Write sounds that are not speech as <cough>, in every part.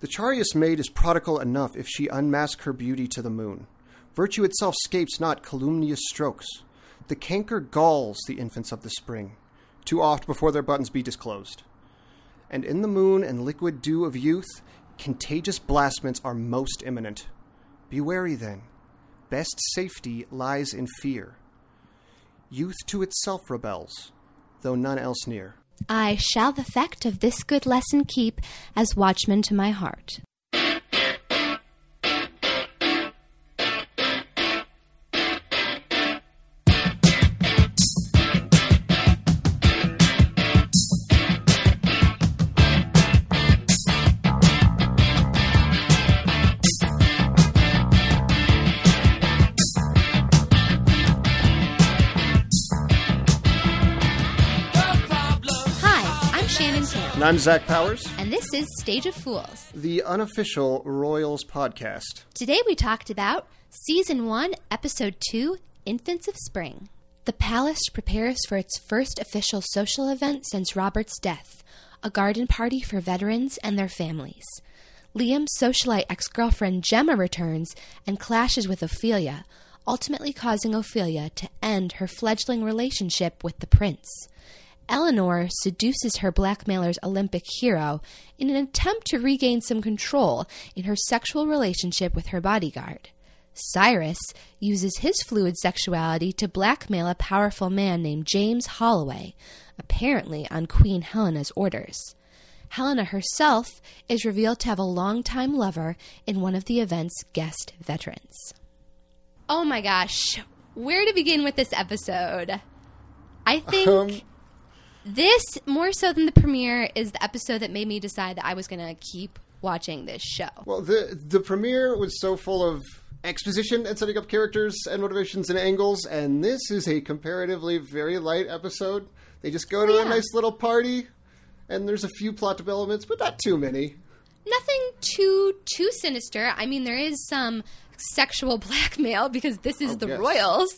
The Charius maid is prodigal enough if she unmask her beauty to the moon. Virtue itself scapes not calumnious strokes. The canker galls the infants of the spring, too oft before their buttons be disclosed. And in the moon and liquid dew of youth, contagious blastments are most imminent. Be wary then. Best safety lies in fear. Youth to itself rebels, though none else near. I shall the fact of this good lesson keep as watchman to my heart. I'm Zach Powers, and this is Stage of Fools. the unofficial Royals podcast. Today we talked about Season 1, Episode 2 Infants of Spring. The palace prepares for its first official social event since Robert's death a garden party for veterans and their families. Liam's socialite ex girlfriend Gemma returns and clashes with Ophelia, ultimately causing Ophelia to end her fledgling relationship with the prince. Eleanor seduces her blackmailer's Olympic hero in an attempt to regain some control in her sexual relationship with her bodyguard. Cyrus uses his fluid sexuality to blackmail a powerful man named James Holloway, apparently on Queen Helena's orders. Helena herself is revealed to have a longtime lover in one of the event's guest veterans. Oh my gosh, where to begin with this episode? I think Um, this, more so than the premiere, is the episode that made me decide that I was going to keep watching this show. Well, the the premiere was so full of exposition and setting up characters and motivations and angles, and this is a comparatively very light episode. They just go to Yeah. a nice little party, and there's a few plot developments, but not too many. Nothing too too sinister. I mean, there is some sexual <laughs> blackmail because this is Oh, the yes. royals.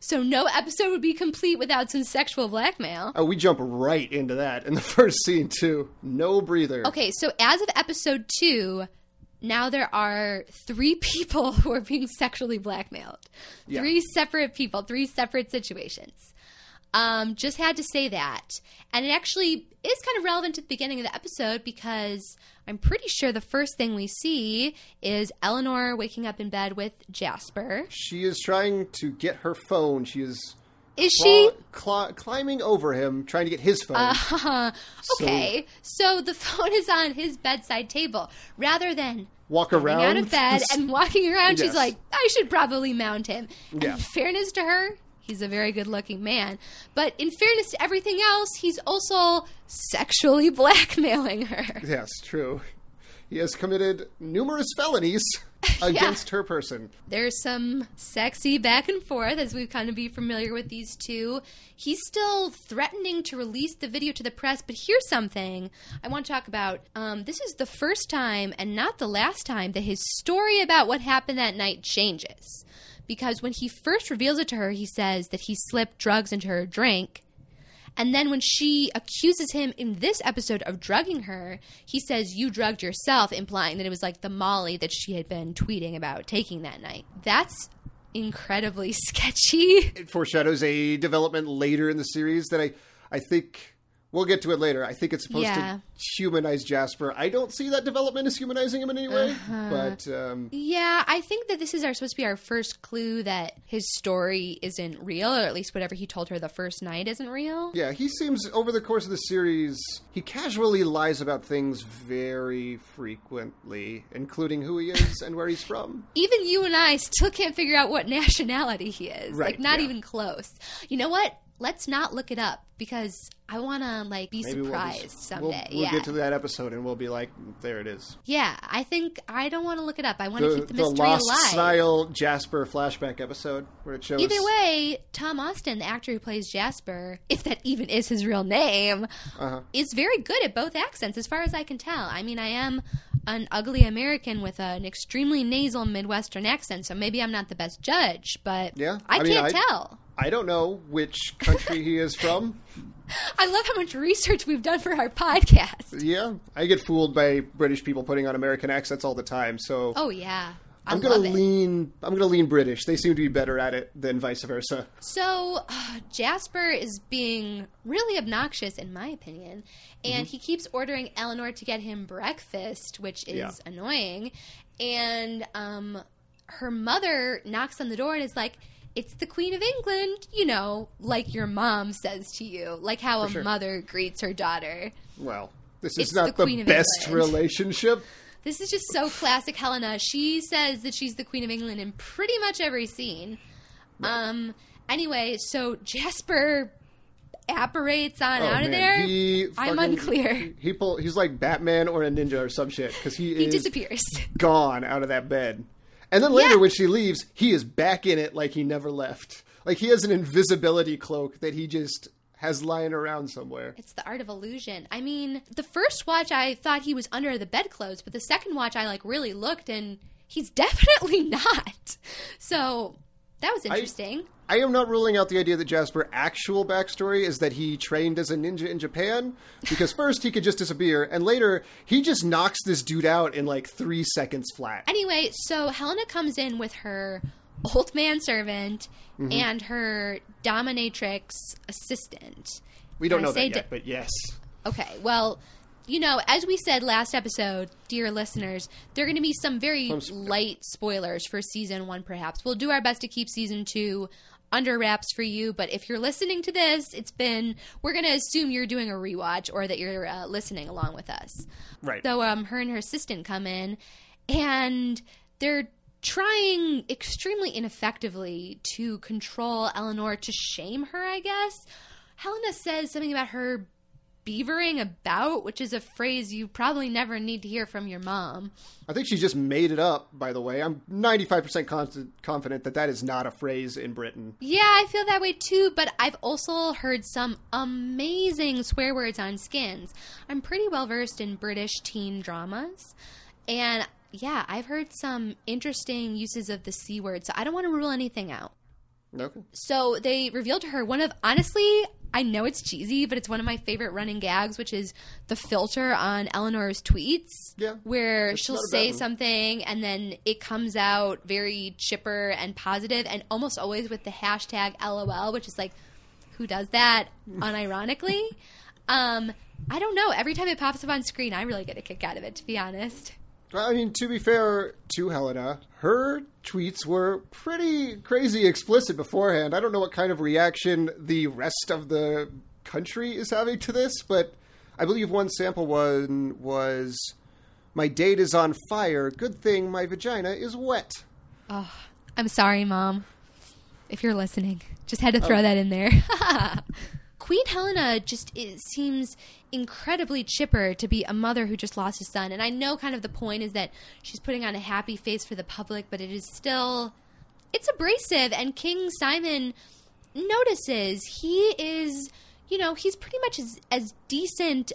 So no episode would be complete without some sexual blackmail. Oh, we jump right into that in the <laughs> first scene too. No breather. Okay, so as of episode 2, now there are three <laughs> people who are being sexually blackmailed. Yeah. Three separate people, three separate situations. Um, just had to say that. And it actually is kind of relevant to the beginning of the episode because I'm pretty sure the first thing we see is Eleanor waking up in bed with Jasper. She is trying to get her phone. She is Is she? climbing over him, trying to get his phone. Uh, okay, so the <laughs> phone is on his bedside table rather than Walk around out of bed and walking around. She's like, I should probably mount him. And Yeah. fairness to her, he's a very good looking man. But in fairness to everything else, he's also sexually <laughs> blackmailing her. Yes, true. He has committed numerous felonies <laughs> against her person. There's some sexy back and forth as we've kind of be familiar with these two. He's still threatening to release the video to the press, but here's something I want to talk about. Um, this is the first time and not the last time that his story about what happened that night changes. Because when he first reveals it to her, he says that he slipped drugs into her drink. And then when she accuses him in this episode of drugging her, he says, You drugged yourself, implying that it was like the Molly that she had been tweeting about taking that night. That's incredibly <laughs> sketchy. It foreshadows a development later in the series that I, I think we'll get to it later. I think it's supposed Yeah. to humanize Jasper. I don't see that development as humanizing him in any way, Uh-huh. but um, Yeah, I think that this is our, supposed to be our first clue that his story isn't real, or at least whatever he told her the first night isn't real. yeah, he seems over the course of the series he casually lies about things very frequently, including who he is and where he's from. Even you and I still can't figure out what nationality he is. Right, like, not yeah. even close. You know what? Let's not look it up because I want to like be Maybe we'll surprised just- someday. We'll, we'll yeah, get to that episode and we'll be like, there it is. yeah. I think I don't want to look it up. I want to keep the the mystery Lost alive. style Jasper flashback episode where it shows. Either way, Tom Austen, the actor who plays Jasper, if that even is his real name, Uh-huh. is very good at both accents, as far as I can tell. I mean, I am an ugly American with an extremely nasal Midwestern accent, so maybe I'm not the best judge, but Yeah, I, I mean, can't I- tell. I don't know which country he is from. <laughs> I love how much research we've done for our podcast. Yeah, I get fooled by British people putting on American accents all the time. So Oh yeah. I I'm gonna lean. I'm gonna lean British. They seem to be better at it than vice versa. So uh, Jasper is being really obnoxious, in my opinion, and he keeps ordering Eleanor to get him breakfast, which is Yeah. annoying. And um, her mother knocks on the door and is like, "It's the Queen of England," you know, like your mom says to you, like how a sure. mother greets her daughter. Well, this It's is not the the, Queen of best England. relationship. This is just so classic Helena. She says that she's the Queen of England in pretty much every scene. Um. Anyway, so Jasper apparates on Oh, out of there. He I'm fucking- unclear. He, pull, He's like Batman or a ninja or some shit because he, He is disappears. <laughs> gone out of that bed. And then later, Yeah. when she leaves, he is back in it like he never left. Like he has an invisibility cloak that he just has lying around somewhere. It's the art of illusion. I mean, the first watch I thought he was under the bedclothes, but the second watch I like really looked and he's <laughs> definitely not. So that was interesting. I am not ruling out the idea that Jasper' actual backstory is that he trained as a ninja in Japan, because first he could just disappear, and later he just knocks this dude out in like three seconds flat. Anyway, so Helena comes in with her old man servant Mm-hmm. and her dominatrix assistant. We don't know that yet, di- but yes. Okay, well, you know, as we said last episode, dear listeners, there are going to be some very light spoilers for season one, perhaps. We'll do our best to keep season two under wraps for you, but if you're listening to this, it's been, we're going to assume you're doing a rewatch or that you're uh, listening along with us. Right. So um, her and her assistant come in, and they're trying extremely ineffectively to control Eleanor to shame her. I guess Helena says something about her beavering about, which is a phrase you probably never need to hear from your mom. I think she just made it up, by the way. I'm 95% con- confident that that is not a phrase in Britain. Yeah, I feel that way too, but I've also heard some amazing swear words on skins. I'm pretty well versed in British teen dramas, and yeah, I've heard some interesting uses of the C word, so I don't want to rule anything out. Okay. So they revealed to her one of, honestly, I know it's cheesy, but it's one of my favorite running gags, which is the filter on Eleanor's tweets. Yeah, Where she'll not a bad say something and then it comes out very chipper and positive and almost always with the hashtag LOL, which is like, who does that <laughs> unironically? um, I don't know. Every time it pops up on screen, I really get a kick out of it, to be honest. I mean, to be fair to Helena, her tweets were pretty crazy explicit beforehand. I don't know what kind of reaction the rest of the country is having to this, but I believe one sample one was My date is on fire. Good thing my vagina is wet. Oh, I'm sorry, Mom, if you're listening. Just had to throw oh. that in there. <laughs> Queen Helena just seems incredibly chipper to be a mother who just lost a son. And I know kind of the point is that she's putting on a happy face for the public, but it is still it's abrasive and King Simon notices he is, you know, he's pretty much as, as decent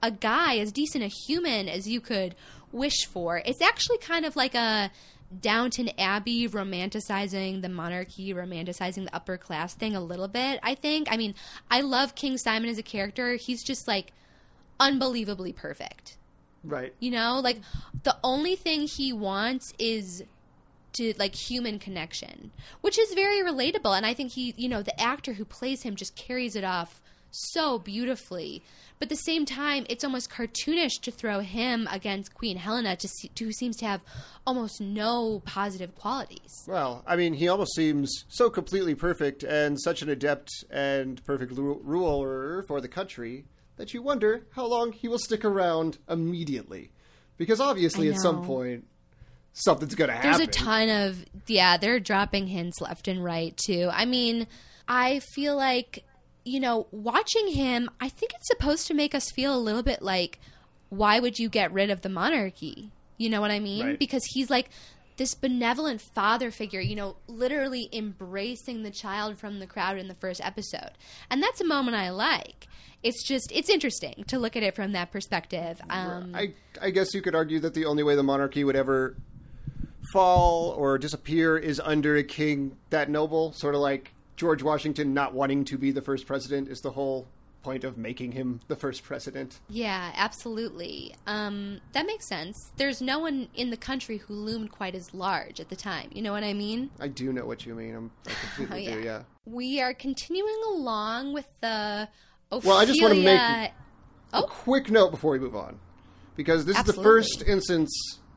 a guy, as decent a human as you could wish for. It's actually kind of like a Downton Abbey romanticizing the monarchy, romanticizing the upper class thing a little bit, I think. I mean, I love King Simon as a character. He's just like unbelievably perfect. Right. You know, like the only thing he wants is to like human connection, which is very relatable. And I think he, you know, the actor who plays him just carries it off so beautifully. But at the same time, it's almost cartoonish to throw him against Queen Helena, to see, who seems to have almost no positive qualities. Well, I mean, he almost seems so completely perfect and such an adept and perfect ruler for the country that you wonder how long he will stick around immediately. Because obviously, at some point, something's going to happen. There's a ton of yeah, they're dropping hints left and right too. I mean, I feel like you know, watching him, I think it's supposed to make us feel a little bit like why would you get rid of the monarchy? You know what I mean? Right. Because he's like this benevolent father figure, you know, literally embracing the child from the crowd in the first episode. And that's a moment I like. It's just it's interesting to look at it from that perspective. Um I, I guess you could argue that the only way the monarchy would ever fall or disappear is under a king that noble, sort of like George Washington not wanting to be the first president is the whole point of making him the first president. Yeah, absolutely. Um, that makes sense. There's no one in the country who loomed quite as large at the time. You know what I mean? I do know what you mean. I'm, I <laughs> completely Oh, do. yeah. Yeah. We are continuing along with the. Well, I just wanna make- Ophelia- A Oh, quick note before we move on, because this is the first instance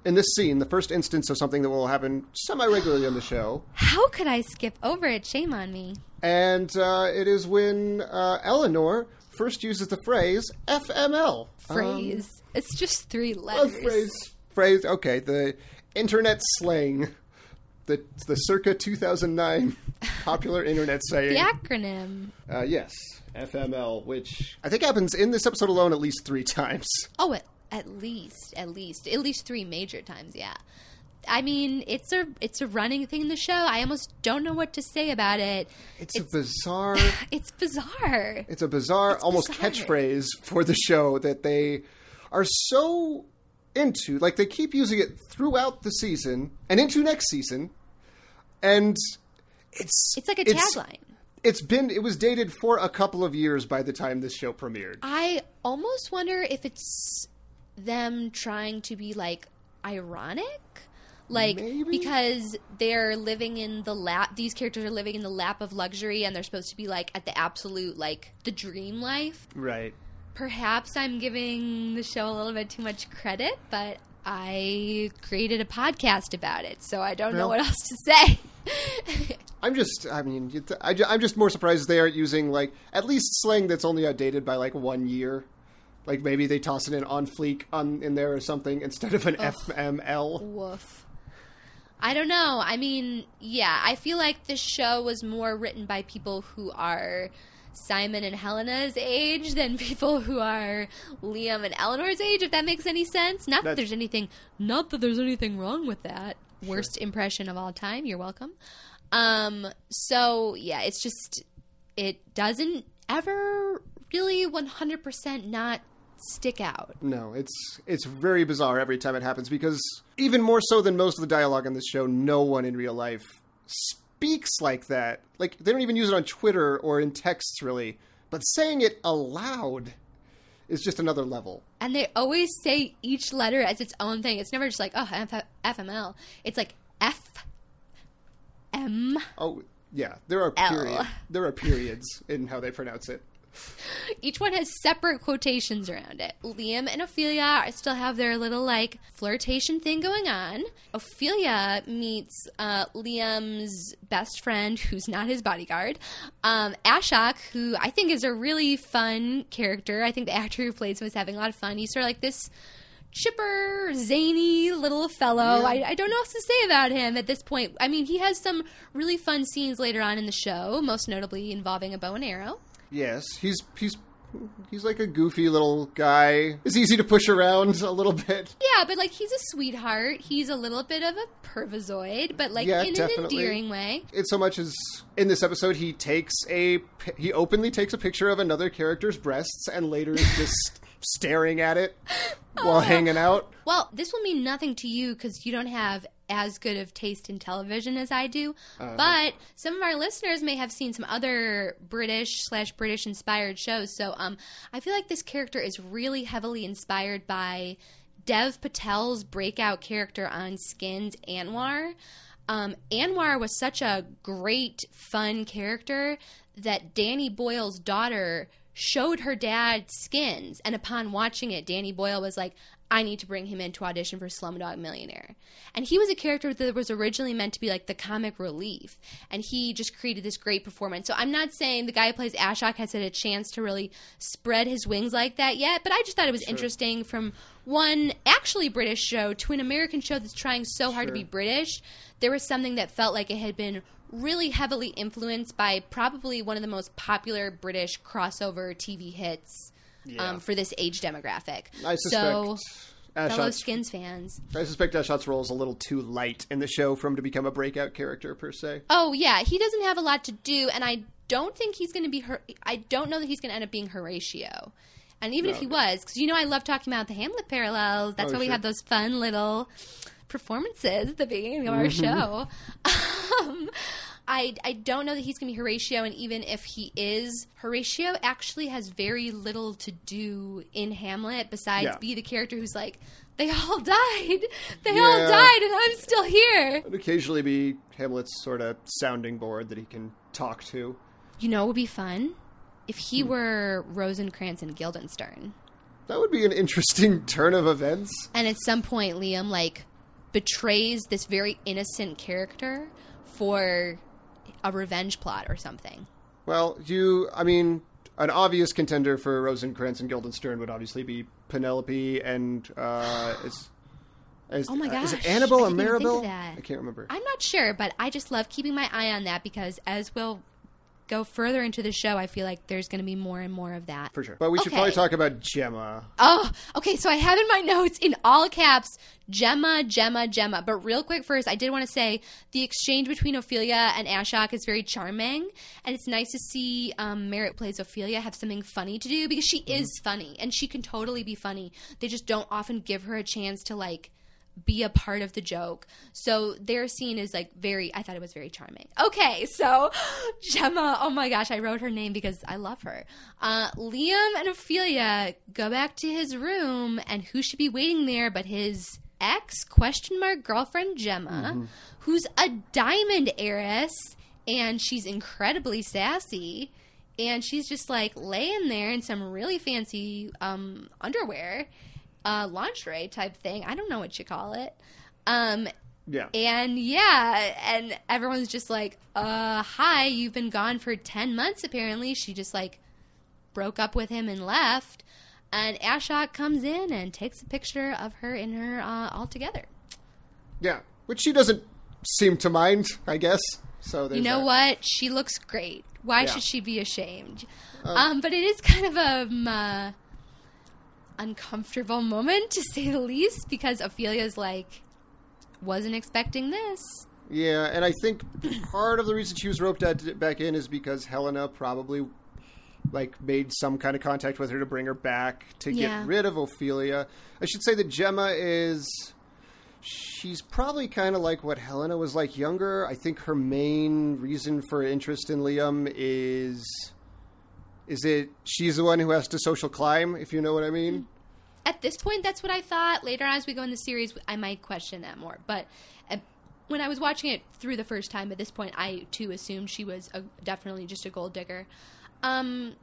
in this scene, the first instance of something that will happen semi regularly on the show, how could I skip over it? Shame on me. and uh, it is when uh, Eleanor first uses the phrase FML. Um, Phrase. it's just three letters. phrase. Phrase. Okay, the internet slang, the the circa 2009 <laughs> popular internet saying. The acronym. Uh, yes, FML, which I think happens in this episode alone at least three times. Oh, at, at least, at least, at least three major times. Yeah. I mean, it's a it's a running thing in the show. I almost don't know what to say about it. It's, a bizarre. <laughs> It's bizarre. It's a bizarre, almost bizarre. catchphrase for the show that they are so into. Like they keep using it throughout the season and into next season, and it's It's like a tagline. It's been it was dated for a couple of years by the time this show premiered. I almost wonder if it's them trying to be like ironic. Like Maybe? because they're living in the lap these characters are living in the lap of luxury and they're supposed to be like at the absolute like the dream life. Right. Perhaps I'm giving the show a little bit too much credit, but I created a podcast about it, so I don't know what else to say. <laughs> I'm just, I mean, it- I, ju- I'm just more surprised they aren't using like at least slang that's only outdated by like one year. Like maybe they toss it in on fleek on in there or something instead of an FML. Woof. I don't know. I mean, yeah, I feel like this show was more written by people who are Simon and Helena's age than <laughs> people who are Liam and Eleanor's age, if that makes any sense. Not that there's anything not that there's anything wrong with that. Worst impression of all time. You're welcome. Um, so yeah, it's just it doesn't ever really 100% not stick out. No, it's it's very bizarre every time it happens because even more so than most of the dialogue on this show, no one in real life speaks like that. Like they don't even use it on Twitter or in texts really. But saying it aloud is just another level. And they always say each letter as its own thing. It's never just like, oh, F- FML. It's like F M. Oh yeah, there are period there are periods in how they pronounce it. Each one has separate quotations around it. Liam and Ophelia still have their little like flirtation thing going on. Ophelia meets uh, Liam's best friend, who's not his bodyguard, um, Ashok, who I think is a really fun character. I think the actor who plays him is having a lot of fun. He's sort of like this chipper, zany little fellow. I, I don't know what else to say about him at this point. I mean, he has some really fun scenes later on in the show, most notably involving a bow and arrow. Yes, he's he's he's like a goofy little guy. It's easy to push around a little bit. Yeah, but like he's a sweetheart. He's a little bit of a pervisoid, but like Yeah, in an endearing way. It's so much as in this episode he takes a he openly takes a picture of another character's breasts and later is just <laughs> staring at it <laughs> while oh. hanging out. Well, this will mean nothing to you because you don't have as good of taste in television as I do. Uh-huh. But some of our listeners may have seen some other British slash British inspired shows. So um, I feel like this character is really heavily inspired by Dev Patel's breakout character on Skins, Anwar. Um, Anwar was such a great, fun character that Danny Boyle's daughter showed her dad skins, and upon watching it, Danny Boyle was like, I need to bring him in to audition for Slumdog Millionaire. And he was a character that was originally meant to be like the comic relief, and he just created this great performance. So I'm not saying the guy who plays Ashok has had a chance to really spread his wings like that yet, but I just thought it was interesting from one actually British show to an American show that's trying so hard to be British. There was something that felt like it had been really heavily influenced by probably one of the most popular British crossover TV hits Yeah. um, for this age demographic. I suspect so, fellow Ashok's, Skins fans. I suspect Ashok's role is a little too light in the show for him to become a breakout character per se. Oh yeah, he doesn't have a lot to do, and I don't think he's going to be. Her- I don't know that he's going to end up being Horatio. And even if he was, because you know I love talking about the Hamlet parallels. That's Oh, why we sure. have those fun little performances at the beginning of our Mm-hmm. show. <laughs> um, I I don't know that he's gonna be Horatio, and even if he is, Horatio actually has very little to do in Hamlet besides Yeah. be the character who's like, they all <laughs> died, they all died, and I'm still here. And occasionally be Hamlet's sort of sounding board that he can talk to. You know, it would be fun if Hmm. he were Rosencrantz and Guildenstern, That would be an interesting <laughs> turn of events. and at some point Liam like betrays this very innocent character for a revenge plot or something. Well, you, I mean, an obvious contender for Rosencrantz and Guildenstern would obviously be Penelope and, uh, is, is, Oh my uh, is it Annabelle or didn't even think of Maribel? I can't remember. I'm not sure, but I just love keeping my eye on that because as we'll go further into the show, I feel like there's going to be more and more of that. For sure. But we should Okay. probably talk about Gemma. Oh, okay. So I have in my notes in all caps Gemma, Gemma, Gemma. But real quick first, I did want to say the exchange between Ophelia and Ashok is very charming. And it's nice to see um, Merritt plays Ophelia have something funny to do because she is funny and she can totally be funny. They just don't often give her a chance to like be a part of the joke. So their scene is like very I thought it was very charming. Okay, so <gasps> Gemma, oh my gosh, I wrote her name because I love her. Uh Liam and Ophelia go back to his room and who should be waiting there but his ex question mark girlfriend Gemma, who's a diamond heiress and she's incredibly sassy and she's just like laying there in some really fancy um underwear uh, lingerie type thing. I don't know what you call it. Um, Yeah. and yeah, and everyone's just like, uh, hi, you've been gone for 10 months apparently. She just like broke up with him and left. And Ashok comes in and takes a picture of her and her uh, all together. Yeah. Which she doesn't seem to mind, I guess. So there's You know that. what? She looks great. Why Yeah. should she be ashamed? um, but it is kind of a um, uh, uncomfortable moment to say the least because Ophelia's like wasn't expecting this. Yeah, and I think part of the reason she was roped back in is because Helena probably like made some kind of contact with her to bring her back to Yeah. get rid of Ophelia. I should say that Gemma is she's probably kind of like what Helena was like younger. I think her main reason for interest in Liam is is it she's the one who has to social climb, if you know what I mean. At this point, that's what I thought. Later, as we go in the series, I might question that more. But uh, when I was watching it through the first time, at this point, I too assumed she was a, definitely just a gold digger. Um,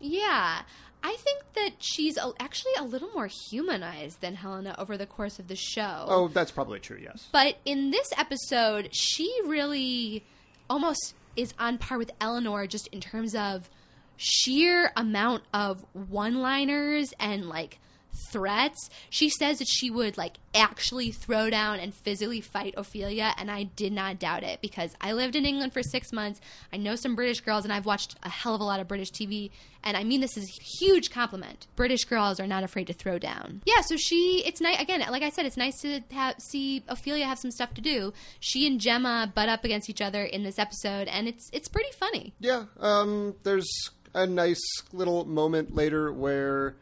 yeah, I think that she's a, actually a little more humanized than Helena over the course of the show. Oh, that's probably true, yes. But in this episode, she really almost is on par with Eleanor just in terms of sheer amount of one liners and like threats. She says that she would like actually throw down and physically fight Ophelia, and I did not doubt it because I lived in England for six months. I know some British girls, and I've watched a hell of a lot of British TV, and I mean this is a huge compliment. British girls are not afraid to throw down. Yeah, so she, it's nice again. Like I said, it's nice to have, see Ophelia have some stuff to do. She and Gemma butt up against each other in this episode, and it's it's pretty funny. Yeah, um, there's a nice little moment later where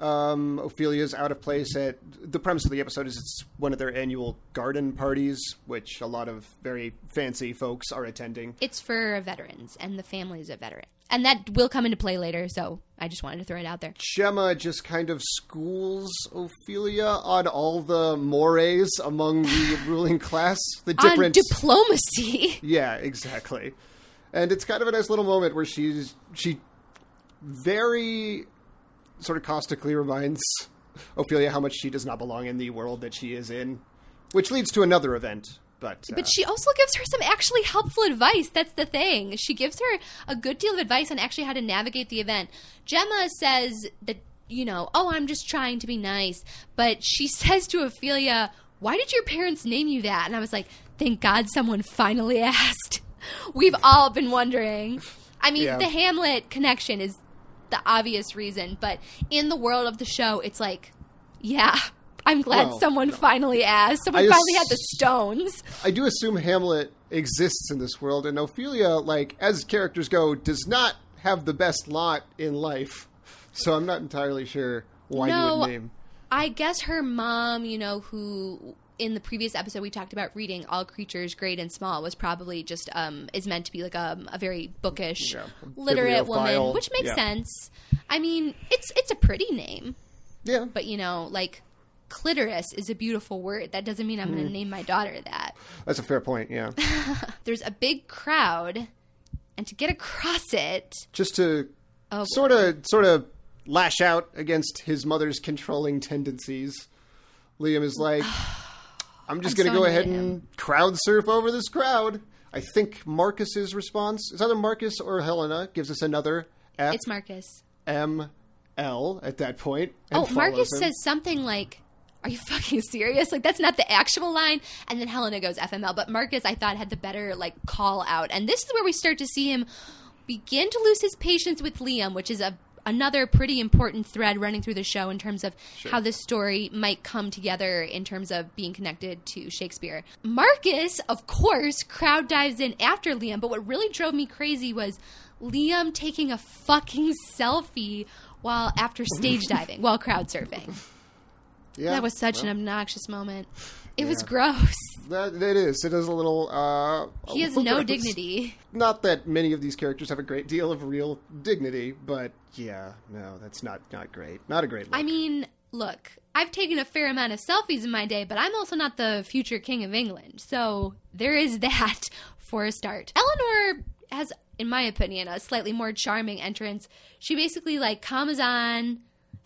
um, Ophelia's out of place at the premise of the episode is it's one of their annual garden parties, which a lot of very fancy folks are attending. It's for veterans and the families of veterans. And that will come into play later, so I just wanted to throw it out there. Gemma just kind of schools Ophelia on all the mores among the <laughs> ruling class, the different diplomacy. <laughs> Yeah, exactly. And it's kind of a nice little moment where she's she very sort of caustically reminds Ophelia how much she does not belong in the world that she is in, which leads to another event. But, uh, But she also gives her some actually helpful advice. That's the thing. She gives her a good deal of advice on actually how to navigate the event. Gemma says that, you know, oh, I'm just trying to be nice. But she <laughs> says to Ophelia, why did your parents name you that? And I was like, thank God someone finally <laughs> asked. We've all been wondering. I mean, Yeah. the Hamlet connection is the obvious reason, but in the world of the show, it's like, yeah, I'm glad Well, someone finally asked. Someone I finally ass- had the stones. I do assume Hamlet exists in this world, and Ophelia, like as characters go, does not have the best lot in life. So I'm not entirely sure why you would name. I guess her mom, you know, who in the previous episode we talked about reading all creatures great and small was probably just um is meant to be like a, a very bookish Yeah, literate woman which makes Yeah. sense i mean it's it's a pretty name Yeah. but you know like clitoris is a beautiful word that doesn't mean i'm Hmm. going to name my daughter that That's a fair point, yeah. <laughs> there's a big crowd and to get across it Just to oh sort of sort of lash out against his mother's controlling tendencies. Liam is like, <sighs> <sighs> <sighs> I'm just going to so go ahead and crowd surf over this crowd. I think Marcus's response is either Marcus or Helena gives us another F it's marcus M L at that point. Oh, Marcus says something like, Are you <laughs> fucking serious? Like, that's not the actual line. And then Helena goes FML. But Marcus, I thought, had the better, like, call out. And this is where we start to see him begin to lose his patience with Liam, which is a another pretty important thread running through the show in terms of how this story might come together in terms of being connected to Shakespeare. Marcus, of course, crowd dives in after Liam, but what really drove me crazy was Liam taking a fucking selfie while after stage diving, while crowd surfing. <laughs> Yeah, That was such well, an obnoxious moment. It was gross. That, it is. It is a little. Uh, He has no gross. dignity. Not that many of these characters have a great deal of real dignity, but yeah, no, that's not not great. Not a great. Look. I mean, look, I've taken a fair amount of selfies in my day, but I'm also not the future king of England. So there is <laughs> that for a start. Eleanor has, in my opinion, a slightly more charming entrance. She basically like comes on,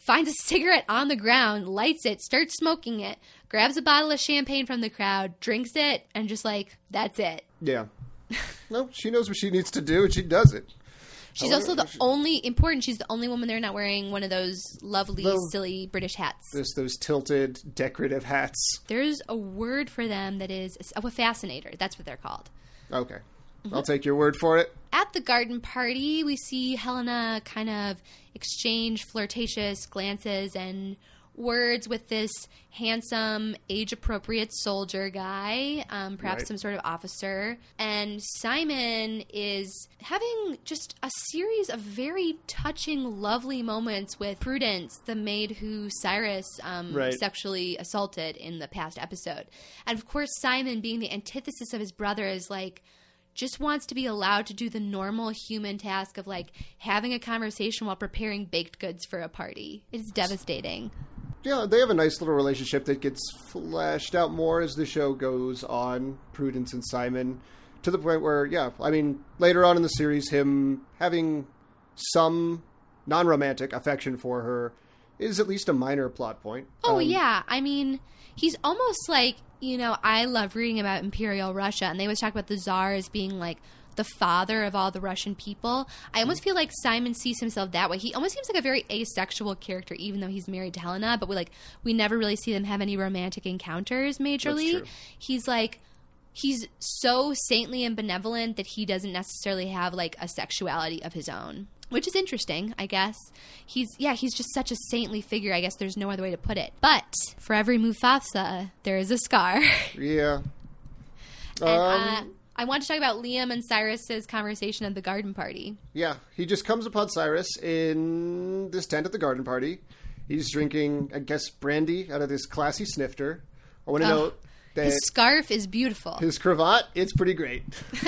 finds a cigarette on the ground, lights it, starts smoking it, grabs a bottle of champagne from the crowd, drinks it, and just like that's it. yeah. <laughs> no, she knows what she needs to do, and she does it. She's However, also the she- only important. She's the only woman there not wearing one of those lovely, Those- silly British hats. There's those tilted decorative hats. There's a word for them that is oh, a fascinator. That's what they're called. Okay, Mm-hmm. I'll take your word for it. At the garden party, we see Helena kind of exchange flirtatious glances and words with this handsome, age appropriate soldier guy, um, perhaps Right. some sort of officer. And Simon is having just a series of very touching, lovely moments with Prudence, the maid who Cyrus um, Right. sexually assaulted in the past episode. And of course, Simon, being the antithesis of his brother, is like, just wants to be allowed to do the normal human task of like having a conversation while preparing baked goods for a party. It's devastating. Yeah, they have a nice little relationship that gets fleshed out more as the show goes on. Prudence and Simon, to the point where, yeah, I mean, later on in the series, him having some non-romantic affection for her is at least a minor plot point. Oh Um, yeah, I mean, he's almost like you know. I love reading about Imperial Russia, and they always talk about the Tsar as being like the father of all the Russian people. I almost mm. feel like Simon sees himself that way. He almost seems like a very asexual character, even though he's married to Helena. But we like we never really see them have any romantic encounters majorly. He's like he's so saintly and benevolent that he doesn't necessarily have like a sexuality of his own which is interesting i guess he's yeah he's just such a saintly figure i guess there's no other way to put it but for every mufasa there is a scar <laughs> Yeah. and uh, Um, i want to talk about liam and cyrus's conversation at the garden party Yeah, he just comes upon Cyrus in this tent at the garden party. He's drinking, I guess, brandy out of this classy snifter. I want to Oh, note that his scarf is beautiful his cravat, it's pretty great. <laughs>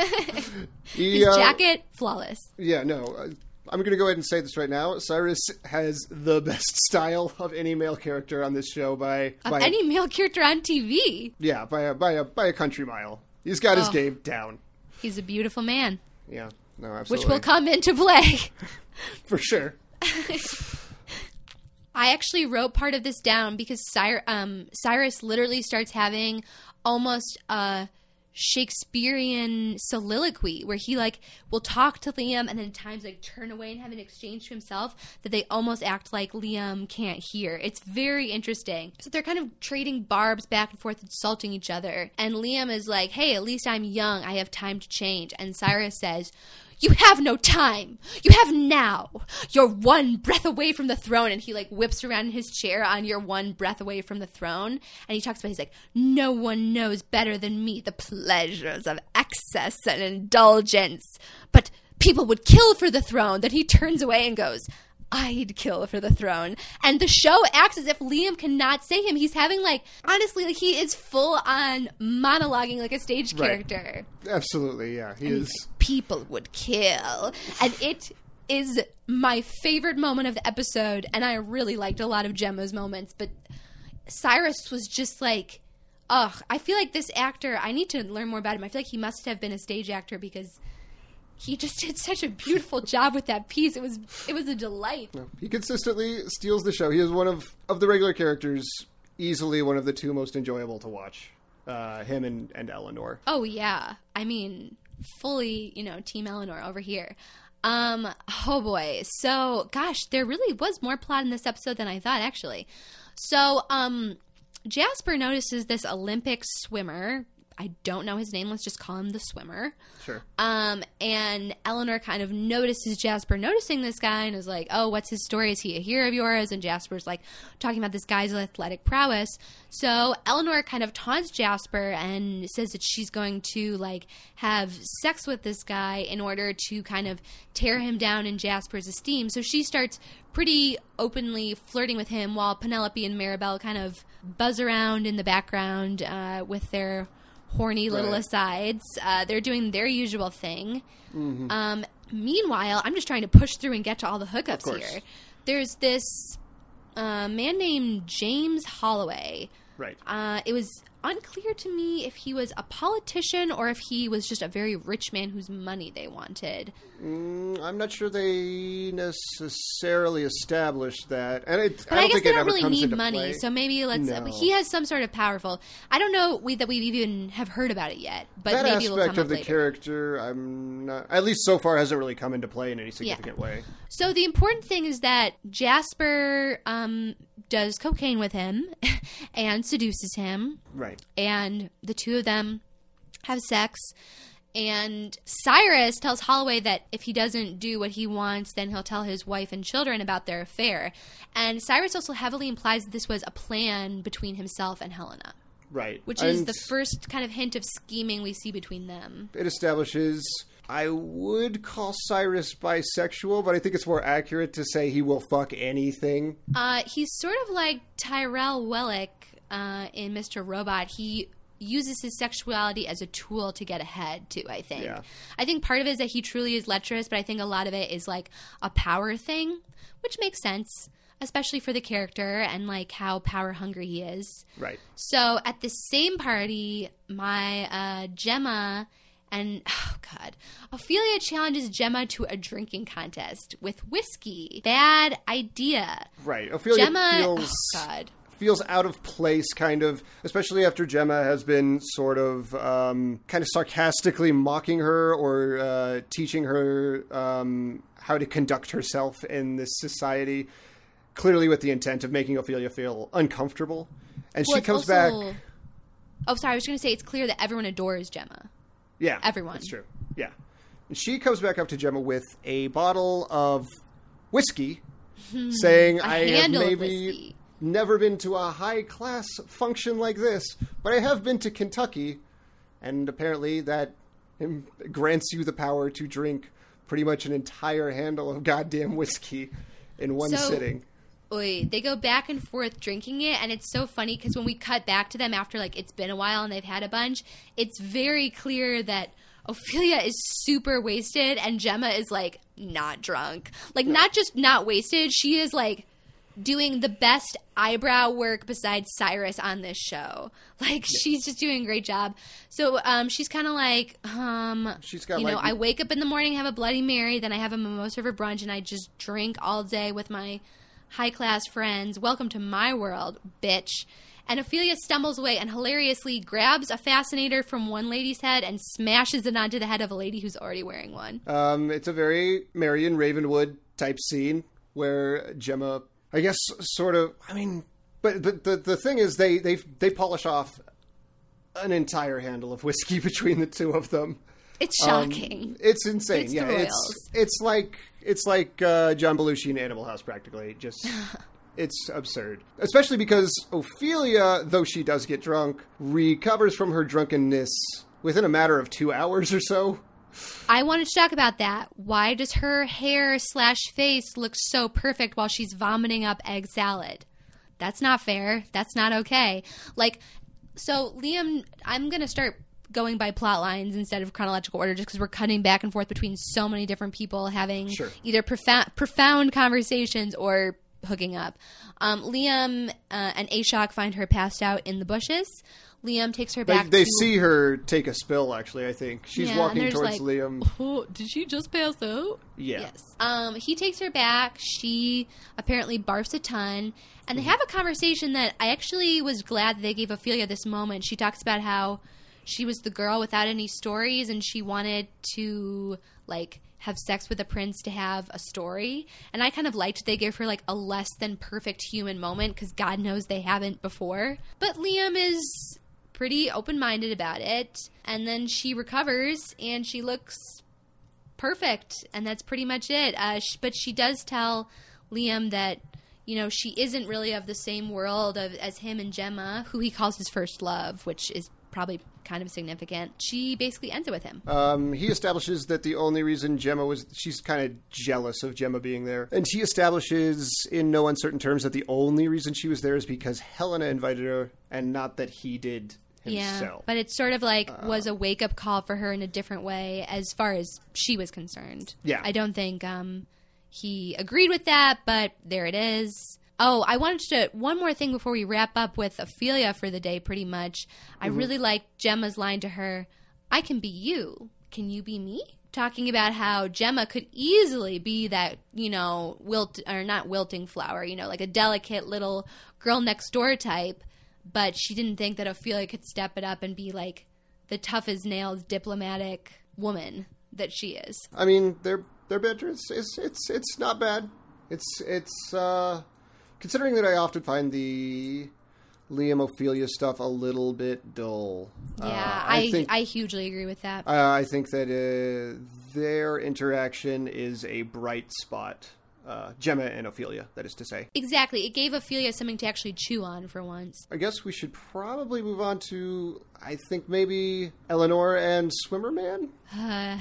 He, his uh, jacket flawless Yeah, no. uh, I'm going to go ahead and say this right now. Cyrus has the <laughs> best style of any male character on this show by, of by any male character on tv yeah by a, by a by a country mile. He's got his Oh. game down. he's a beautiful man Yeah, no, absolutely, which will come into play <laughs> for sure. <laughs> I actually wrote part of this down because Cyrus, um, Cyrus literally starts having almost a Shakespearean soliloquy where he like will talk to Liam and then at times like turn away and have an exchange to himself that they almost act like Liam can't hear. It's very interesting. So they're kind of trading barbs back and forth, insulting each other. And Liam is like, "Hey, at least I'm young. I have time to change." And Cyrus says. You have no time. You have now. You're one breath away from the throne. And he like whips around in his chair on your one breath away from the throne. And he talks about, he's like, no one knows better than me the pleasures of excess and indulgence. But people would kill for the throne. Then he turns away and goes, I'd kill for the throne. And the show acts as if Liam cannot say him. He's having like honestly, like he is full on monologuing like a stage Right. character. Absolutely, yeah. He And is. he's, People would kill, and it is my favorite moment of the episode. And I really liked a lot of Gemma's moments, but Cyrus was just like, ugh. I feel like this actor. I need to learn more about him. I feel like he must have been a stage actor because. He just did such a beautiful job with that piece. It was it was a delight. He consistently steals the show. He is one of of the regular characters, easily one of the two most enjoyable to watch. Uh, him and and Eleanor. Oh yeah. I mean, fully, you know, team Eleanor over here. Um, oh boy. So, gosh, there really was more plot in this episode than I thought actually. So, um Jasper notices this Olympic swimmer. I don't know his name. Let's just call him the swimmer. Sure. Um, and Eleanor kind of notices Jasper noticing this guy and is like, "Oh, what's his story? Is he a hero of yours?" And Jasper's like talking about this guy's athletic prowess. So Eleanor kind of taunts Jasper and says that she's going to like have sex with this guy in order to kind of tear him down in Jasper's esteem. So she starts pretty openly flirting with him while Penelope and Maribel kind of buzz around in the background uh, with their horny little Right. asides. Uh, they're doing their usual thing. Mm-hmm. Um, meanwhile, I'm just trying to push through and get to all the hookups here. There's this uh, man named James Holloway. Right. Uh, it was unclear to me if he was a politician or if he was just a very rich man whose money they wanted. Mm, I'm not sure they necessarily established that, and it, But I I, guess they don't really need money, play. so maybe let's. No. he has some sort of powerful. I don't know we, that we even have heard about it yet, but that maybe aspect of the later. character, I'm not. At least so far, hasn't really come into play in any significant way. So the important thing is that Jasper um, does cocaine with him <laughs> and seduces him, Right. and the two of them have sex. And Cyrus tells Holloway that if he doesn't do what he wants, then he'll tell his wife and children about their affair. And Cyrus also heavily implies that this was a plan between himself and Helena, Right. which is And the first kind of hint of scheming we see between them. It establishes. I would call Cyrus bisexual, but I think it's more accurate to say he will fuck anything. Uh, he's sort of like Tyrell Wellick uh, in Mr. Robot. He uses his sexuality as a tool to get ahead, too, I think. Yeah. I think part of it is that he truly is lecherous, but I think a lot of it is like a power thing, which makes sense, especially for the character and like how power hungry he is. Right. So at the same party, my uh, Gemma and <sighs> oh god, Ophelia challenges Gemma to a drinking contest with whiskey. Bad idea. Right. Ophelia Gemma, feels oh god, feels out of place, kind of, especially after Gemma has been sort of um, kind of sarcastically mocking her or uh, teaching her um, how to conduct herself in this society, clearly with the intent of making Ophelia feel uncomfortable. And Well, she comes also- back. Oh, sorry, I was going to say it's clear that everyone adores Gemma. Yeah, everyone. That's true. Yeah, and she comes back up to Gemma with a bottle of whiskey, saying, A "I have maybe. Never been to a high class function like this, but I have been to Kentucky, and apparently that grants you the power to drink pretty much an entire handle of goddamn whiskey in one So- sitting." Oy, they go back and forth drinking it, and it's so funny because when we cut back to them after like it's been a while and they've had a bunch, it's very clear that Ophelia is super wasted and Gemma is like not drunk. Like not just not wasted, she is like doing the best eyebrow work besides Cyrus on this show. <laughs> Like she's just doing a great job. So um, she's kind of like um, She's got, you know I wake up in the morning, have a Bloody Mary, then I have a mimosa for brunch, and I just drink all day with my high class friends. Welcome to my world, bitch. And Ophelia stumbles away and hilariously grabs a fascinator from one lady's head and smashes it onto the head of a lady who's already wearing one. Um, it's a very Marion Ravenwood type scene where Gemma, I guess, sort of. I mean, but but the the thing is, they they they polish off an entire handle of whiskey <laughs> between the two of them. It's Um, shocking. it's insane. It's yeah, it's it's like it's like uh, John Belushi in Animal House, practically. Just <laughs> it's absurd, especially because Ophelia, though she does get drunk, recovers from her drunkenness within a matter of two hours or so. I wanted to talk about that. Why does her hair slash face look so perfect while she's vomiting up egg salad? That's not fair. That's not okay. Like, so Liam, I'm gonna start going by plot lines instead of chronological order just because we're cutting back and forth between so many different people having Sure. either profound profound conversations or hooking up. Um, Liam uh, and Ashok find her passed out in the bushes. Liam takes her back. they to, see her take a spill. Actually, I think she's Yeah, walking towards like- Liam. <laughs> Oh, did she just pass out? Yeah. Yes. Um, he takes her back. She apparently barfs a ton, and they have a conversation that I actually was glad they gave Ophelia this moment. She talks about how she was the girl without any stories, and she wanted to like have sex with a prince to have a story. And I kind of liked they gave her like a less than perfect human moment because God knows they haven't before. But Liam is pretty open minded about it, and then she recovers and she looks perfect, and that's pretty much it. Uh, sh- but she does tell Liam that you know she isn't really of the same world of, as him and Gemma, who he calls his first love, which is probably kind of significant. She basically ends it with him. Um, he establishes that the only reason Gemma was she's kind of jealous of Gemma being there, and she establishes in no uncertain terms that the only reason she was there is because Helena invited her, and not that he did Yeah, but it sort of like was a wake up call for her in a different way as far as she was concerned. Yeah. I don't think um, he agreed with that, but there it is. Oh, I wanted to one more thing before we wrap up with Ophelia for the day. Pretty much, I really liked Gemma's line to her: "I can be you. Can you be me?" Talking about how Gemma could easily be that you know wilt or not wilting flower, you know, like a delicate little girl next door type but she didn't think that Ophelia could step it up and be like the tough as nails diplomatic woman that she is. I mean, their their banter is, is it's it's not bad. It's it's uh, considering that I often find the Liam Ophelia stuff a little bit dull. Yeah, Uh, I I, think hugely agree with that. uh, I think that uh, their interaction is a bright spot. Uh, Gemma and Ophelia, that is to say. exactly. It gave Ophelia something to actually chew on for once. I guess we should probably move on to, I think maybe Eleanor and Swimmerman. Uh,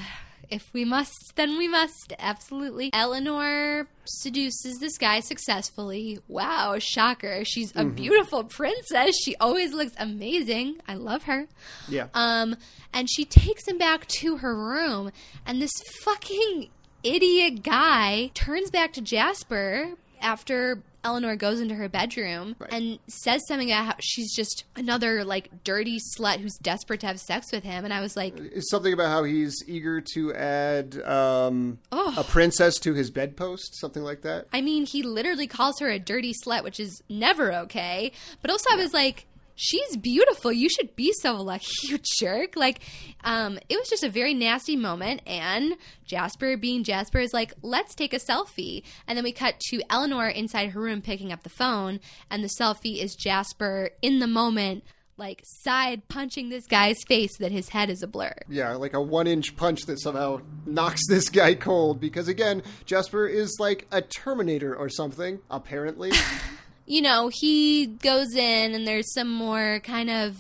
if we must, then we must. Absolutely. Eleanor seduces this guy successfully. Wow, shocker. She's a beautiful princess. She always looks amazing. I love her. Yeah. Um, and she takes him back to her room, and this fucking idiot guy turns back to Jasper after Eleanor goes into her bedroom Right. and says something about how she's just another like dirty slut who's desperate to have sex with him. And I was like, It's something about how he's eager to add um, Oh. a princess to his bedpost, something like that. I mean, he literally calls her a dirty slut, which is never okay. But also, I was like, she's beautiful. You should be so lucky, <laughs> you jerk. Like, um, it was just a very nasty moment. And Jasper, being Jasper, is like, let's take a selfie. And then we cut to Eleanor inside her room picking up the phone. And the selfie is Jasper in the moment, like, side punching this guy's face so that his head is a blur. Yeah, like a one inch punch that somehow knocks this guy cold. Because again, Jasper is like a Terminator or something, apparently. <laughs> you know, he goes in and there's some more kind of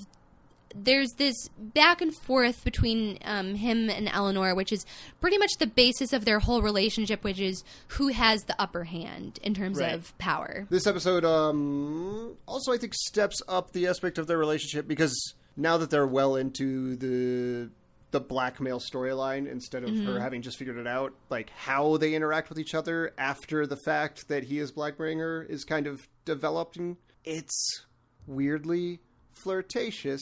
there's this back and forth between um, him and Eleanor, which is pretty much the basis of their whole relationship, which is who has the upper hand in terms Right. of power. this episode um, also, I think, steps up the aspect of their relationship because now that they're well into the the blackmail storyline instead of her mm-hmm. having just figured it out like how they interact with each other after the fact that he is blackmailing her is kind of developing it's weirdly flirtatious.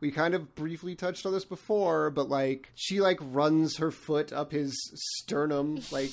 We kind of briefly touched on this before but like she like runs her foot up his sternum <laughs> like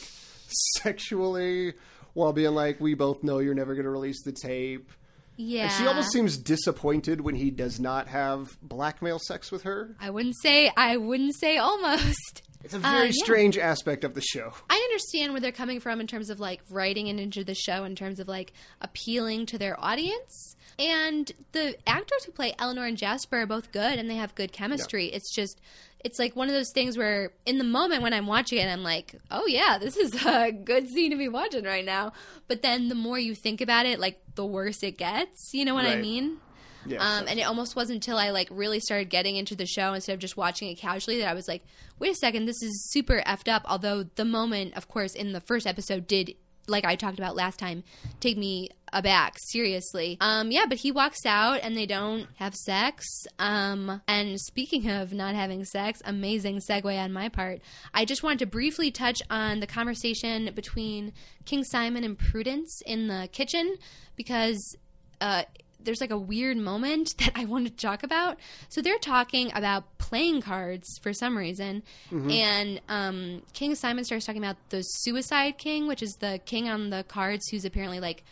sexually while being like we both know you're never going to release the tape Yeah, and she almost seems disappointed when he does not have blackmail sex with her. I wouldn't say. I wouldn't say almost. It's a very uh, yeah. strange aspect of the show. I understand where they're coming from in terms of like writing it into the show, in terms of like appealing to their audience. And the actors who play Eleanor and Jasper are both good and they have good chemistry. It's just, it's like one of those things where in the moment when I'm watching it, I'm like, oh yeah, this is a good scene to be watching right now. But then the more you think about it, like the worse it gets. You know what I mean? Yeah, um, and it almost wasn't until I like really started getting into the show instead of just watching it casually that I was like, wait a second, this is super effed up. Although the moment, of course, in the first episode did, like I talked about last time, take me aback seriously. Um, yeah, but he walks out and they don't have sex. Um, and speaking of not having sex, amazing segue on my part. I just wanted to briefly touch on the conversation between King Simon and Prudence in the kitchen because uh, there's like a weird moment <laughs> that I wanted to talk about. So they're talking about playing cards for some reason, and um, King Simon starts talking about the Suicide King, which is the king on the cards who's apparently like.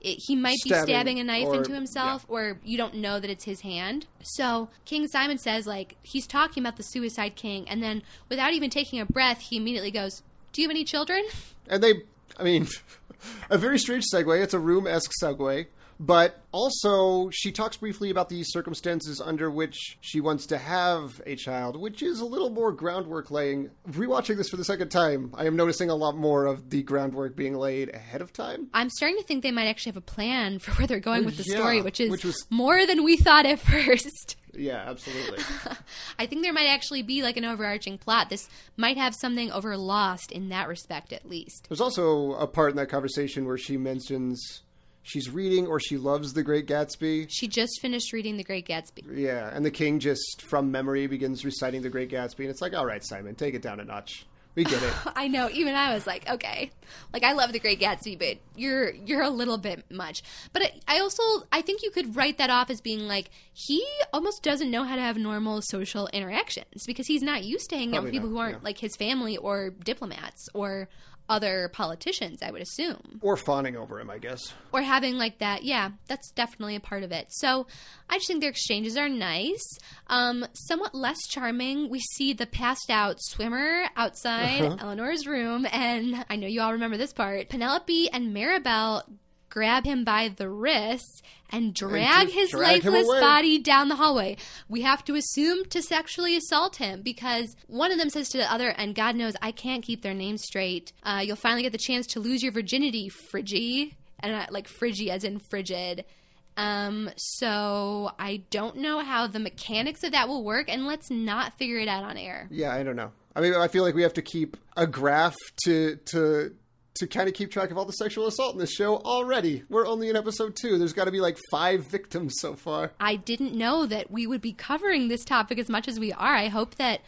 It, he might be Stabbing stabbing a knife or- into himself, or you don't know that it's his hand. So King Simon says, like, he's talking about the Suicide King, and then without even taking a breath, he immediately goes, Do you have any children? And they, I mean, <laughs> a very strange segue. It's a room esque segue. But also, she talks briefly about the circumstances under which she wants to have a child, which is a little more groundwork laying. Rewatching this for the second time, I am noticing a lot more of the groundwork being laid ahead of time. I'm starting to think they might actually have a plan for where they're going with the Yeah, story, which is which was- more than we thought at first. <laughs> Yeah, absolutely. <laughs> I think there might actually be like an overarching plot. This might have something over lost in that respect, at least. There's also a part in that conversation where she mentions she's reading or she loves The Great Gatsby. She just finished reading The Great Gatsby. Yeah, and the king just from memory begins reciting The Great Gatsby, and it's like, all right, Simon, take it down a notch. We get it. <laughs> I know. Even I was like, okay, like I love The Great Gatsby, but you're you're a little bit much. But I, I also I think you could write that off as being like he almost doesn't know how to have normal social interactions because he's not used to hanging out with people not, who aren't yeah. like his family or diplomats or other politicians. I would assume. or fawning over him, I guess. or having like that yeah that's definitely a part of it so i just think their exchanges are nice um somewhat less charming we see the passed out swimmer outside Uh-huh. eleanor's room and i know you all remember this part penelope and maribel grab him by the wrists and drag just his drag lifeless body down the hallway. We have to assume to sexually assault him because one of them says to the other, and God knows I can't keep their names straight. Uh, you'll finally get the chance to lose your virginity, Friggy, and I, like Friggy as in frigid. Um, so I don't know how the mechanics of that will work, and let's not figure it out on air. Yeah, I don't know. I mean, I feel like we have to keep a graph to to to kind of keep track of all the sexual assault in this show already. We're only in episode two. There's got to be like five victims so far. I didn't know that we would be covering this topic as much as we are. I hope that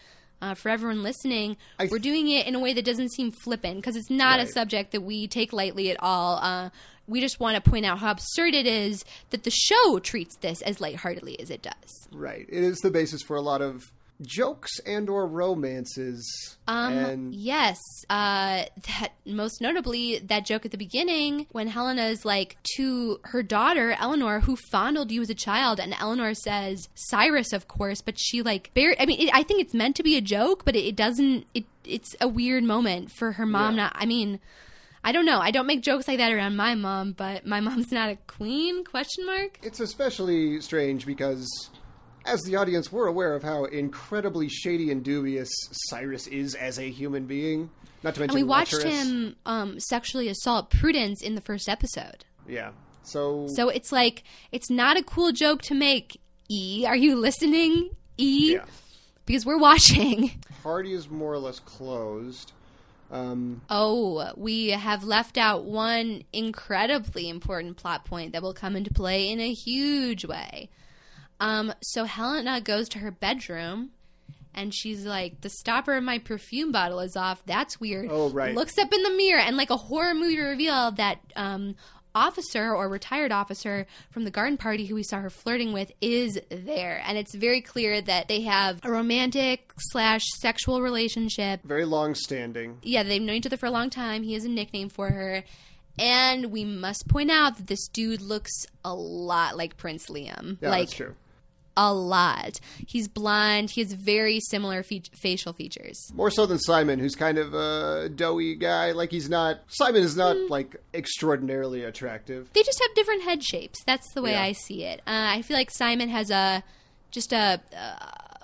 uh, for everyone listening, I- we're doing it in a way that doesn't seem flippant because it's not a subject that we take lightly at all. Uh, we just want to point out how absurd it is that the show treats this as lightheartedly as it does. Right. It is the basis for a lot of jokes and or romances. Um, and yes, uh, that most notably that joke at the beginning when Helena is like to her daughter Eleanor, who fondled you as a child, and Eleanor says Cyrus, of course, but she like bare. I mean, it, I think it's meant to be a joke, but it, it doesn't. It it's a weird moment for her mom. Yeah. Not. I mean. I don't know. I don't make jokes like that around my mom, but my mom's not a queen? Question mark. it's especially strange because as the audience we're aware of how incredibly shady and dubious Cyrus is as a human being. Not to And mention we watched lecherous. him um, sexually assault Prudence in the first episode. Yeah. So So it's like it's not a cool joke to make. E, are you listening? E, yeah. because we're watching. <laughs> Party is more or less closed. Um, Oh, we have left out one incredibly important plot point that will come into play in a huge way. Um, so Helena goes to her bedroom. And she's like, the stopper of my perfume bottle is off. That's weird. Oh, right. Looks up in the mirror and like a horror movie reveal that um, officer or retired officer from the garden party who we saw her flirting with is there. And it's very clear that they have a romantic slash sexual relationship very long standing. yeah, they've known each other for a long time. He has a nickname for her. And we must point out that this dude looks a lot like Prince Liam. Yeah, like that's true. A lot. He's blonde. He has very similar fe- facial features. More so than Simon, who's kind of a doughy guy. Like he's not. Simon is not Hmm. like extraordinarily attractive. They just have different head shapes. That's the way Yeah. I see it. Uh, I feel like Simon has a just a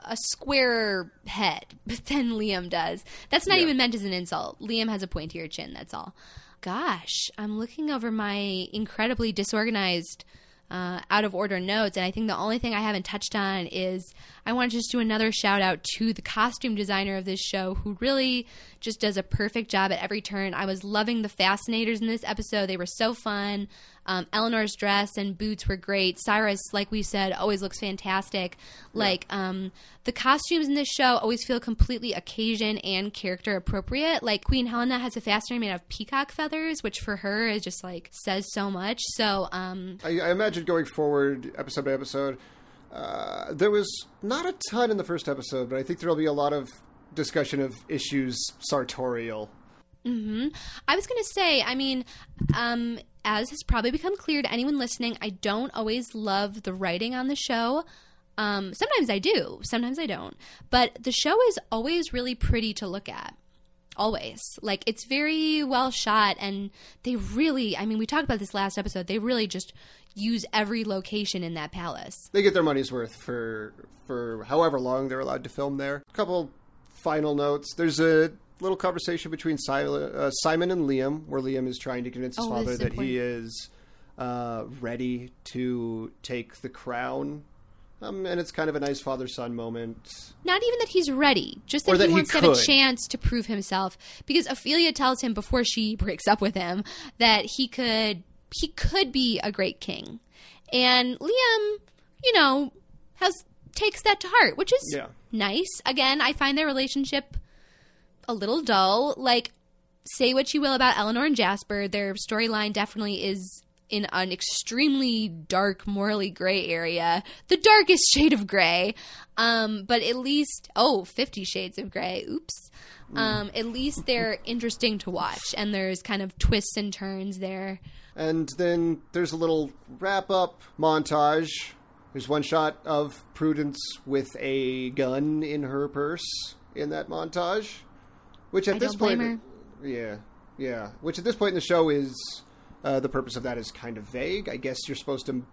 a square head <laughs> but than Liam does. That's not Yeah. even meant as an insult. Liam has a pointier chin. That's all. Gosh, I'm looking over my incredibly disorganized uh, out of order notes. And I think the only thing I haven't touched on is I want to just do another shout out to the costume designer of this show who really just does a perfect job at every turn. I was loving the fascinators in this episode, they were so fun. Um, Eleanor's dress and boots were great. Cyrus, like we said, always looks fantastic. Like um, the costumes in this show always feel completely occasion and character appropriate. Like Queen Helena has a fascinator made of peacock feathers, which for her is just like says so much. So um, I, I imagine going forward, episode by episode, uh, there was not a ton in the first episode, but I think there'll be a lot of discussion of issues sartorial. hmm I was going to say, I mean, um, as has probably become clear to anyone listening, I don't always love the writing on the show. Um, sometimes I do, sometimes I don't. But the show is always really pretty to look at. Always. Like, it's very well shot, and they really, I mean, we talked about this last episode, they really just use every location in that palace. They get their money's worth for for however long they're allowed to film there. A couple final notes. There's a little conversation between Simon, uh, Simon and Liam, where Liam is trying to convince his Oh, father that he is uh, ready to take the crown. Um, and it's kind of a nice father son moment. Not even that he's ready, just that, that he he wants to have a chance to prove himself. Because Ophelia tells him before she breaks up with him that he could he could be a great king, and Liam, you know, has takes that to heart, which is Yeah. nice. Again, I find their relationship a little dull. Like, say what you will about Eleanor and Jasper, their storyline definitely is in an extremely dark, morally gray area, the darkest <laughs> shade of gray. Um, but at least, oh, 50 shades of gray. Oops. Um, at least they're interesting to watch, and there's kind of twists and turns there. And then there's a little wrap up montage. There's one shot of Prudence with a gun in her purse in that montage, which at I this point, yeah, yeah, which at this point in the show is uh, the purpose of that is kind of vague. I guess you're supposed to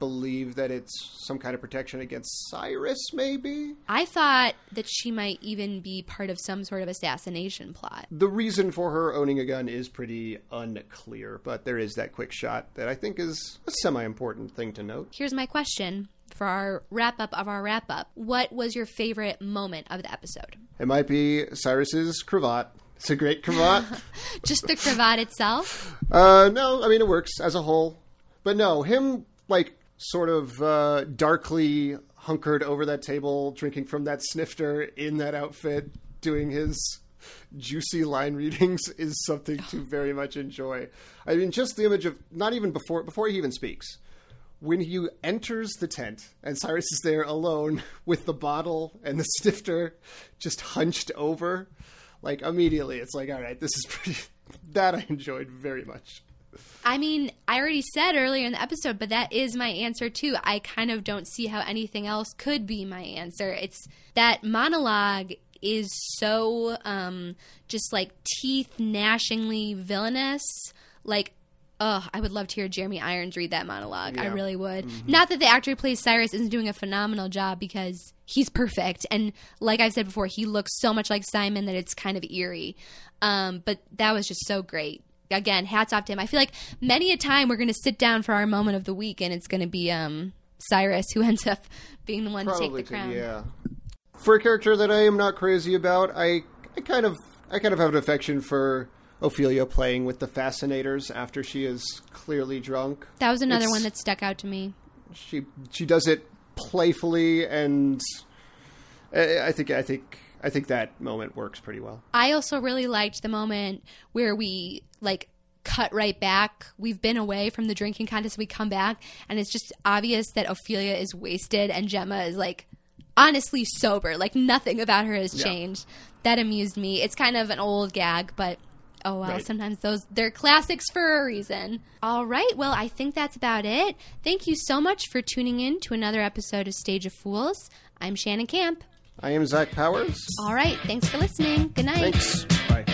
believe that it's some kind of protection against Cyrus, maybe. I thought that she might even be part of some sort of assassination plot. The reason for her owning a gun is pretty unclear, but there is that quick shot that I think is a semi important thing to note. Here's my question for our wrap up of our wrap up. What was your favorite moment of the episode? It might be Cyrus's cravat. It's a great cravat. <laughs> Just the cravat itself? uh, no, I mean it works as a whole, but no, him like sort of uh, darkly hunkered over that table, drinking from that snifter in that outfit, doing his juicy line readings <laughs> is something to very much enjoy. I mean, just the image of not even before before he even speaks. When he enters the tent and Cyrus is there alone <laughs> with the bottle and the snifter just hunched over, like immediately it's like, all right, this is pretty. <laughs> That I enjoyed very much. I mean, I already said earlier in the episode, but that is my answer too. I kind of don't see how anything else could be my answer. It's that monologue is so um just like teeth gnashingly villainous. Like Oh, I would love to hear Jeremy Irons read that monologue. I really would. Not that the actor who plays Cyrus isn't doing a phenomenal job because he's perfect. And like I've said before, he looks so much like Simon that it's kind of eerie. Um, but that was just so great. Again, hats off to him. I feel like many a time we're going to sit down for our moment of the week and it's going to be um, Cyrus who <laughs> ends up being the one to take Probably the to- crown. yeah. For a character that I am not crazy about, I I kind of I kind of have an affection for Ophelia playing with the fascinators after she is clearly drunk. That was another It's- one that stuck out to me. She she does it playfully, and I, I think I think I think that moment works pretty well. I also really liked the moment where we like cut right back. We've been away from the drinking contest. We come back, and it's just obvious that Ophelia is wasted and Gemma is like honestly sober. Like nothing about her has Yeah. changed. That amused me. It's kind of an old gag, but. Oh well, Right. sometimes those they're classics for a reason. All right, well, I think that's about it. Thank you so much for tuning in to another episode of Stage of Fools. I'm Shannon Camp. I am Zach Powers. All right, thanks for listening. Good night. Thanks. Bye.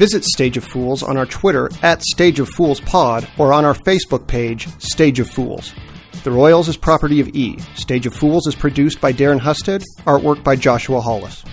Visit Stage of Fools on our Twitter at Stage of Fools Pod or on our Facebook page, Stage of Fools. The Royals is property of E. Stage of Fools is produced by Darren Husted, artwork by Joshua Hollis.